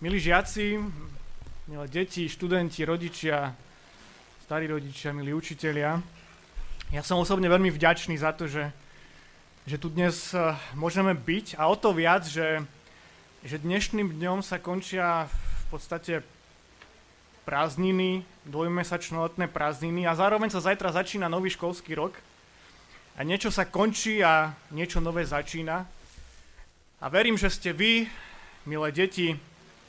Milí žiaci, milé deti, študenti, rodičia, starí rodičia, milí učitelia, ja som osobne veľmi vďačný za to, že, že tu dnes eh, môžeme byť a o to viac, že, že dnešným dňom sa končia v podstate prázdniny, dvojmesačno-letné prázdniny a zároveň sa zajtra začína nový školský rok a niečo sa končí a niečo nové začína. A verím, že ste vy, milé deti,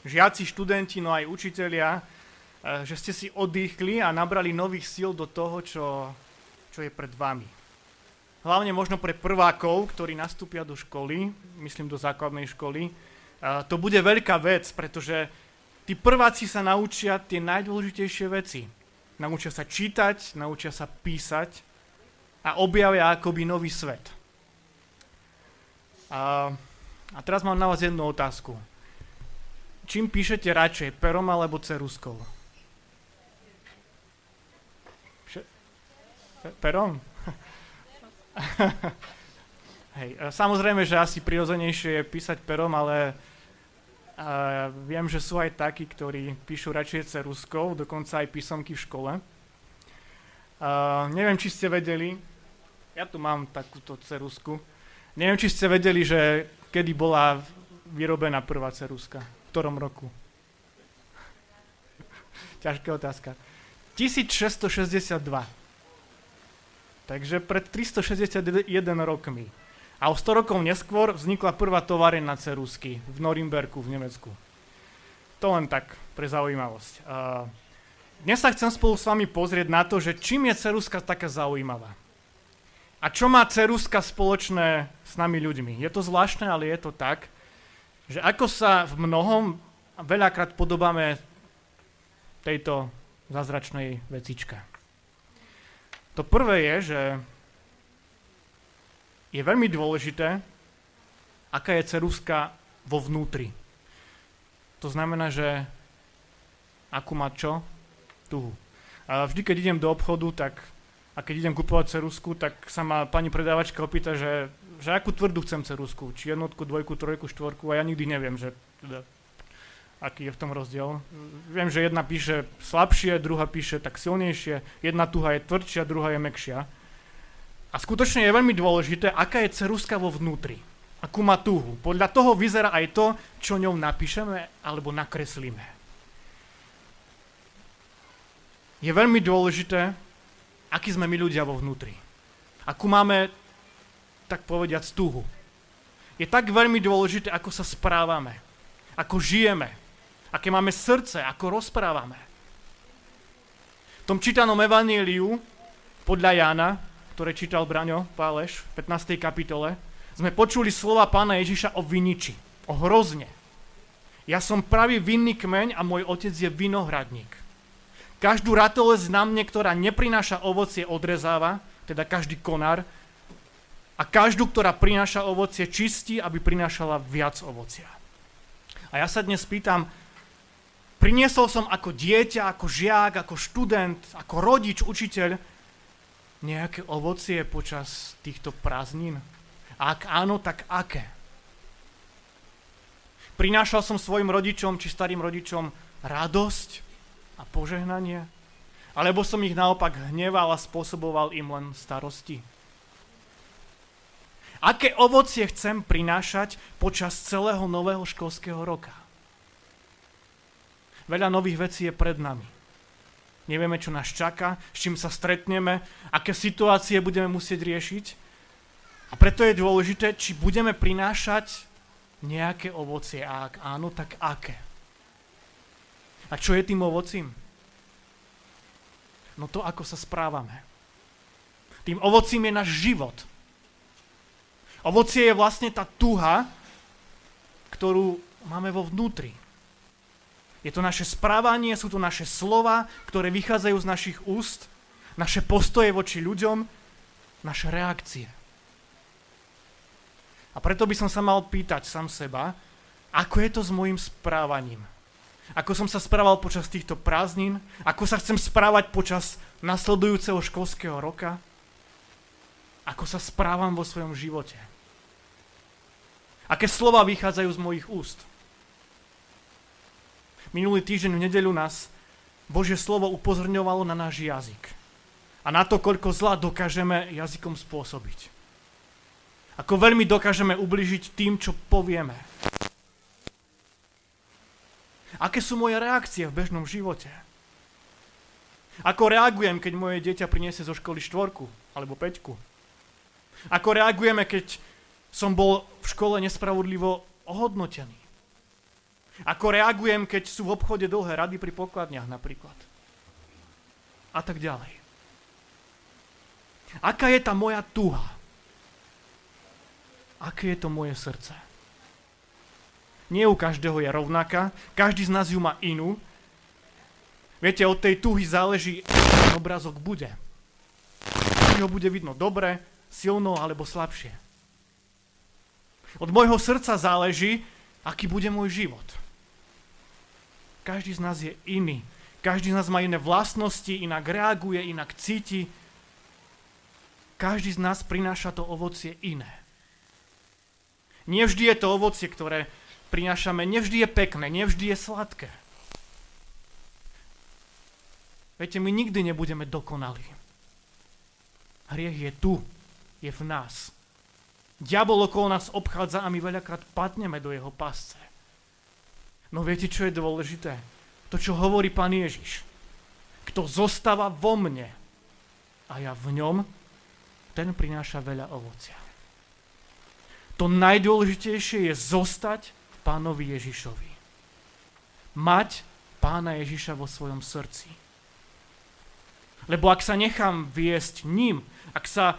žiaci, študenti, no aj učitelia, eh, že ste si oddychli a nabrali nových síl do toho, čo, čo je pred vami. Hlavne možno pre prvákov, ktorí nastúpia do školy, myslím do základnej školy, eh, to bude veľká vec, pretože tí prváci sa naučia tie najdôležitejšie veci. Naučia sa čítať, naučia sa písať a objavia akoby nový svet. A, a teraz mám na vás jednu otázku čím píšete radšej, perom alebo ceruskou? Perom? Hej, samozrejme, že asi prirodzenejšie je písať perom, ale uh, viem, že sú aj takí, ktorí píšu radšej ceruskou, dokonca aj písomky v škole. Uh, neviem, či ste vedeli, ja tu mám takúto cerusku, neviem, či ste vedeli, že kedy bola vyrobená prvá ceruska ktorom roku? Ťažká otázka. 1662. Takže pred 361 rokmi. A o 100 rokov neskôr vznikla prvá továreň na cerusky v Norimberku v Nemecku. To len tak pre zaujímavosť. Dnes sa chcem spolu s vami pozrieť na to, že čím je ceruska taká zaujímavá. A čo má ceruska spoločné s nami ľuďmi? Je to zvláštne, ale je to tak že ako sa v mnohom veľakrát podobáme tejto zázračnej vecičke. To prvé je, že je veľmi dôležité, aká je ceruska vo vnútri. To znamená, že akú má čo? Tuhu. A vždy, keď idem do obchodu, tak a keď idem kupovať cerusku, tak sa ma pani predávačka opýta, že, že akú tvrdú chcem cerusku, či jednotku, dvojku, trojku, štvorku a ja nikdy neviem, že teda, aký je v tom rozdiel. Viem, že jedna píše slabšie, druhá píše tak silnejšie, jedna tuha je tvrdšia, druhá je mekšia. A skutočne je veľmi dôležité, aká je ceruska vo vnútri. Akú má tuhu. Podľa toho vyzerá aj to, čo ňou napíšeme alebo nakreslíme. Je veľmi dôležité, aký sme my ľudia vo vnútri. Akú máme, tak povediať, stúhu. Je tak veľmi dôležité, ako sa správame, ako žijeme, aké máme srdce, ako rozprávame. V tom čítanom evaníliu podľa Jána, ktoré čítal Braňo Páleš v 15. kapitole, sme počuli slova pána Ježiša o viniči, o hrozne. Ja som pravý vinný kmeň a môj otec je vinohradník. Každú ratolesť na mne, ktorá neprináša ovocie, odrezáva, teda každý konár, a každú, ktorá prináša ovocie, čistí, aby prinášala viac ovocia. A ja sa dnes pýtam, priniesol som ako dieťa, ako žiak, ako študent, ako rodič, učiteľ nejaké ovocie počas týchto prázdnin? A ak áno, tak aké? Prinášal som svojim rodičom či starým rodičom radosť, a požehnanie? Alebo som ich naopak hneval a spôsoboval im len starosti? Aké ovocie chcem prinášať počas celého nového školského roka? Veľa nových vecí je pred nami. Nevieme, čo nás čaká, s čím sa stretneme, aké situácie budeme musieť riešiť. A preto je dôležité, či budeme prinášať nejaké ovocie. A ak áno, tak aké? A čo je tým ovocím? No to, ako sa správame. Tým ovocím je náš život. Ovocie je vlastne tá tuha, ktorú máme vo vnútri. Je to naše správanie, sú to naše slova, ktoré vychádzajú z našich úst, naše postoje voči ľuďom, naše reakcie. A preto by som sa mal pýtať sám seba, ako je to s môjim správaním ako som sa správal počas týchto prázdnin, ako sa chcem správať počas nasledujúceho školského roka, ako sa správam vo svojom živote. Aké slova vychádzajú z mojich úst. Minulý týždeň v nedeľu nás Božie slovo upozorňovalo na náš jazyk. A na to, koľko zla dokážeme jazykom spôsobiť. Ako veľmi dokážeme ubližiť tým, čo povieme. Aké sú moje reakcie v bežnom živote? Ako reagujem, keď moje dieťa priniesie zo školy štvorku alebo peťku? Ako reagujeme, keď som bol v škole nespravodlivo ohodnotený? Ako reagujem, keď sú v obchode dlhé rady pri pokladniach napríklad? A tak ďalej. Aká je tá moja tuha? Aké je to moje srdce? Nie u každého je rovnaká, každý z nás ju má inú. Viete, od tej tuhy záleží, obrazok bude. Či ho bude vidno dobre, silno alebo slabšie. Od môjho srdca záleží, aký bude môj život. Každý z nás je iný. Každý z nás má iné vlastnosti, inak reaguje, inak cíti. Každý z nás prináša to ovocie iné. Nevždy je to ovocie, ktoré prinášame, nevždy je pekné, nevždy je sladké. Viete, my nikdy nebudeme dokonalí. Hriech je tu, je v nás. Diabol okolo nás obchádza a my veľakrát padneme do jeho pasce. No viete, čo je dôležité? To, čo hovorí pán Ježiš. Kto zostáva vo mne a ja v ňom, ten prináša veľa ovocia. To najdôležitejšie je zostať pánovi Ježišovi. Mať pána Ježiša vo svojom srdci. Lebo ak sa nechám viesť ním, ak sa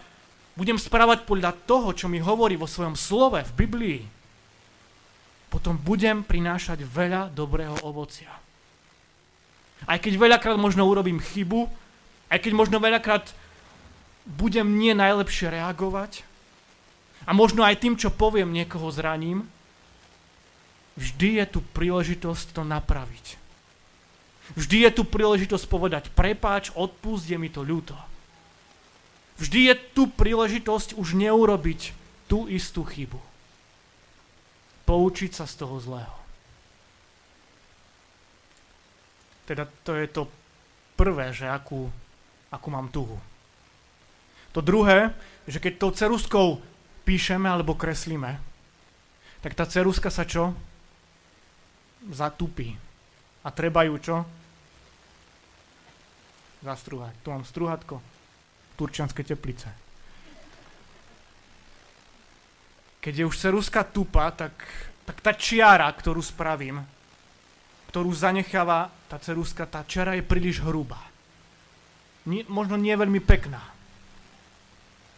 budem správať podľa toho, čo mi hovorí vo svojom slove v Biblii, potom budem prinášať veľa dobrého ovocia. Aj keď veľakrát možno urobím chybu, aj keď možno veľakrát budem nie najlepšie reagovať a možno aj tým, čo poviem, niekoho zraním, vždy je tu príležitosť to napraviť. Vždy je tu príležitosť povedať prepáč, odpust, je mi to ľúto. Vždy je tu príležitosť už neurobiť tú istú chybu poučiť sa z toho zlého. Teda to je to prvé, že akú, akú mám tuhu. To druhé, že keď tou ceruskou píšeme alebo kreslíme, tak tá ceruska sa čo? Zatupí. A treba ju čo? Zastruhať. Tu mám struhatko. Turčianske teplice. keď je už ceruska tupa, tak, tak tá čiara, ktorú spravím, ktorú zanecháva tá ceruska, tá čiara je príliš hrubá. Nie, možno nie veľmi pekná.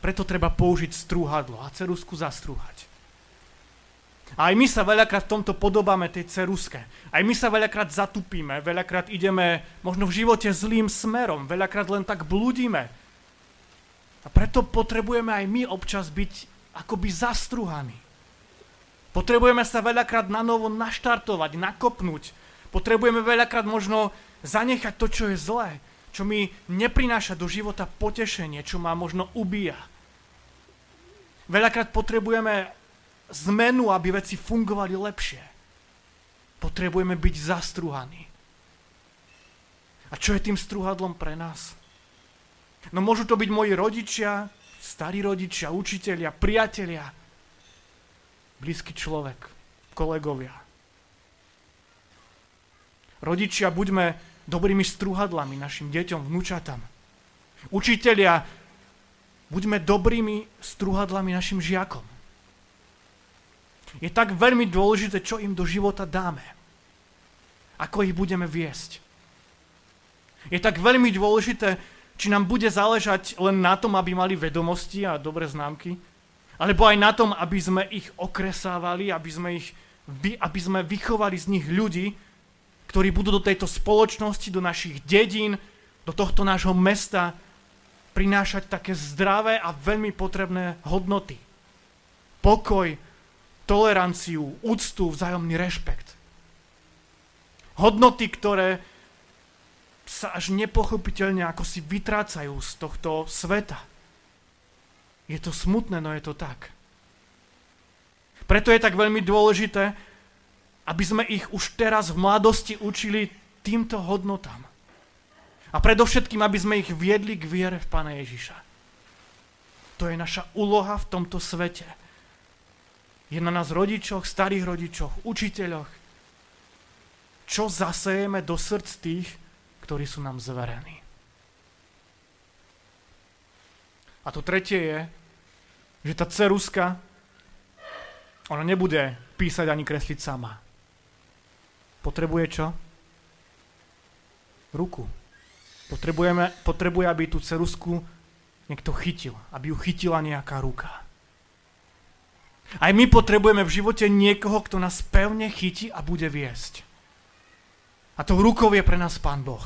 Preto treba použiť strúhadlo a cerusku zastrúhať. A aj my sa veľakrát v tomto podobáme tej ceruske. Aj my sa veľakrát zatupíme, veľakrát ideme možno v živote zlým smerom, veľakrát len tak blúdime. A preto potrebujeme aj my občas byť akoby zastruhaný. Potrebujeme sa veľakrát na novo naštartovať, nakopnúť. Potrebujeme veľakrát možno zanechať to, čo je zlé, čo mi neprináša do života potešenie, čo ma možno ubíja. Veľakrát potrebujeme zmenu, aby veci fungovali lepšie. Potrebujeme byť zastruhaní. A čo je tým struhadlom pre nás? No môžu to byť moji rodičia, starí rodičia, učitelia, priatelia, blízky človek, kolegovia. Rodičia, buďme dobrými struhadlami našim deťom, vnúčatám. Učitelia, buďme dobrými struhadlami našim žiakom. Je tak veľmi dôležité, čo im do života dáme. Ako ich budeme viesť. Je tak veľmi dôležité, či nám bude záležať len na tom, aby mali vedomosti a dobré známky, alebo aj na tom, aby sme ich okresávali, aby sme, ich, aby sme vychovali z nich ľudí, ktorí budú do tejto spoločnosti, do našich dedín, do tohto nášho mesta prinášať také zdravé a veľmi potrebné hodnoty. Pokoj, toleranciu, úctu, vzájomný rešpekt. Hodnoty, ktoré sa až nepochopiteľne ako si vytrácajú z tohto sveta. Je to smutné, no je to tak. Preto je tak veľmi dôležité, aby sme ich už teraz v mladosti učili týmto hodnotám. A predovšetkým, aby sme ich viedli k viere v Pána Ježiša. To je naša úloha v tomto svete. Je na nás rodičoch, starých rodičoch, učiteľoch. Čo zasejeme do srdc tých, ktorí sú nám zverení. A to tretie je, že tá ceruska, ona nebude písať ani kresliť sama. Potrebuje čo? Ruku. Potrebujeme, potrebuje, aby tú cerusku niekto chytil. Aby ju chytila nejaká ruka. Aj my potrebujeme v živote niekoho, kto nás pevne chytí a bude viesť. A tou rukou je pre nás Pán Boh.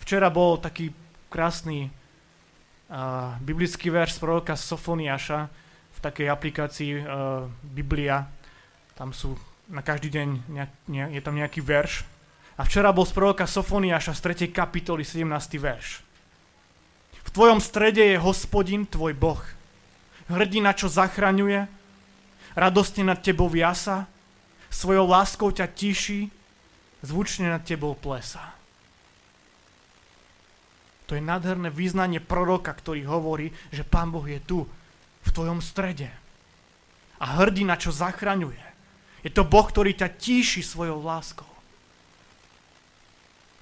Včera bol taký krásny uh, biblický verš z proroka Sofoniaša v takej aplikácii uh, Biblia. Tam sú na každý deň nejak, ne, je tam nejaký verš. A včera bol z proroka Sofoniaša z 3. kapitoly 17. verš. V tvojom strede je hospodin, tvoj Boh. Hrdina, čo zachraňuje, radostne nad tebou jasa, svojou láskou ťa tiší, zvučne nad tebou plesa. To je nádherné význanie proroka, ktorý hovorí, že Pán Boh je tu, v tvojom strede. A hrdina, čo zachraňuje. Je to Boh, ktorý ťa tíši svojou láskou.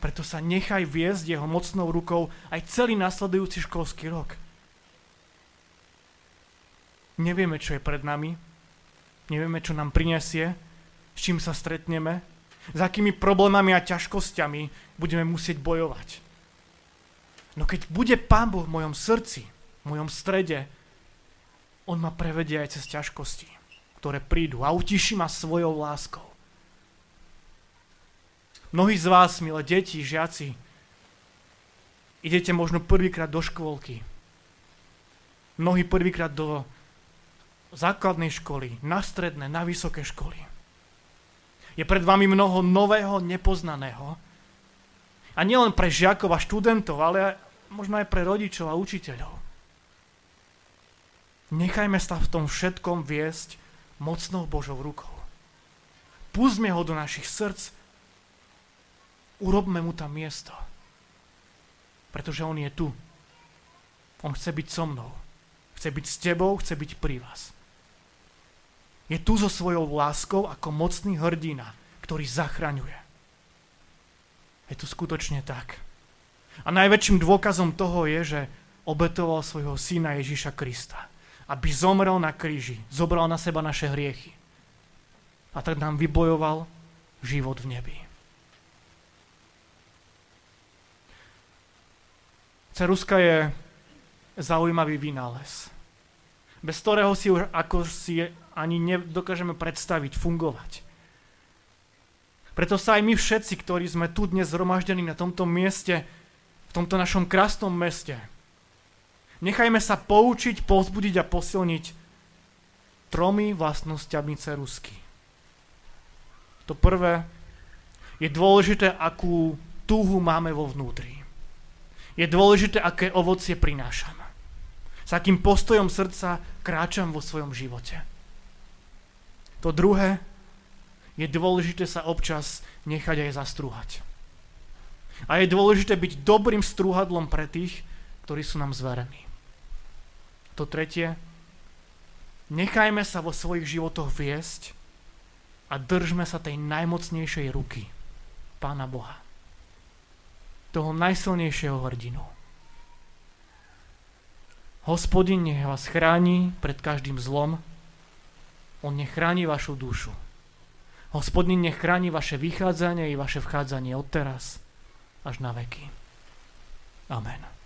Preto sa nechaj viesť jeho mocnou rukou aj celý nasledujúci školský rok. Nevieme, čo je pred nami. Nevieme, čo nám prinesie, s čím sa stretneme, s akými problémami a ťažkosťami budeme musieť bojovať. No keď bude Pán Boh v mojom srdci, v mojom strede, On ma prevedie aj cez ťažkosti, ktoré prídu a utiší ma svojou láskou. Mnohí z vás, milé deti, žiaci, idete možno prvýkrát do škôlky. Mnohí prvýkrát do základnej školy, na stredné, na vysoké školy. Je pred vami mnoho nového, nepoznaného, a nielen pre žiakov a študentov, ale možno aj pre rodičov a učiteľov. Nechajme sa v tom všetkom viesť mocnou Božou rukou. Púzme ho do našich srdc, urobme mu tam miesto. Pretože on je tu. On chce byť so mnou. Chce byť s tebou, chce byť pri vás. Je tu so svojou láskou ako mocný hrdina, ktorý zachraňuje. Je to skutočne tak. A najväčším dôkazom toho je, že obetoval svojho syna Ježíša Krista, aby zomrel na kríži, zobral na seba naše hriechy a tak nám vybojoval život v nebi. Ceruska je zaujímavý vynález, bez ktorého si už ako si ani nedokážeme predstaviť fungovať. Preto sa aj my všetci, ktorí sme tu dnes zhromaždení na tomto mieste, v tomto našom krásnom meste, nechajme sa poučiť, pozbudiť a posilniť tromi vlastnosťami cerusky. To prvé, je dôležité, akú túhu máme vo vnútri. Je dôležité, aké ovocie prinášam. S akým postojom srdca kráčam vo svojom živote. To druhé, je dôležité sa občas nechať aj zastrúhať. A je dôležité byť dobrým strúhadlom pre tých, ktorí sú nám zverení. To tretie, nechajme sa vo svojich životoch viesť a držme sa tej najmocnejšej ruky, Pána Boha. Toho najsilnejšieho hrdinu. Hospodin nech vás chráni pred každým zlom, On nech chráni vašu dušu. Hospodin nech chráni vaše vychádzanie i vaše vchádzanie od teraz až na veky. Amen.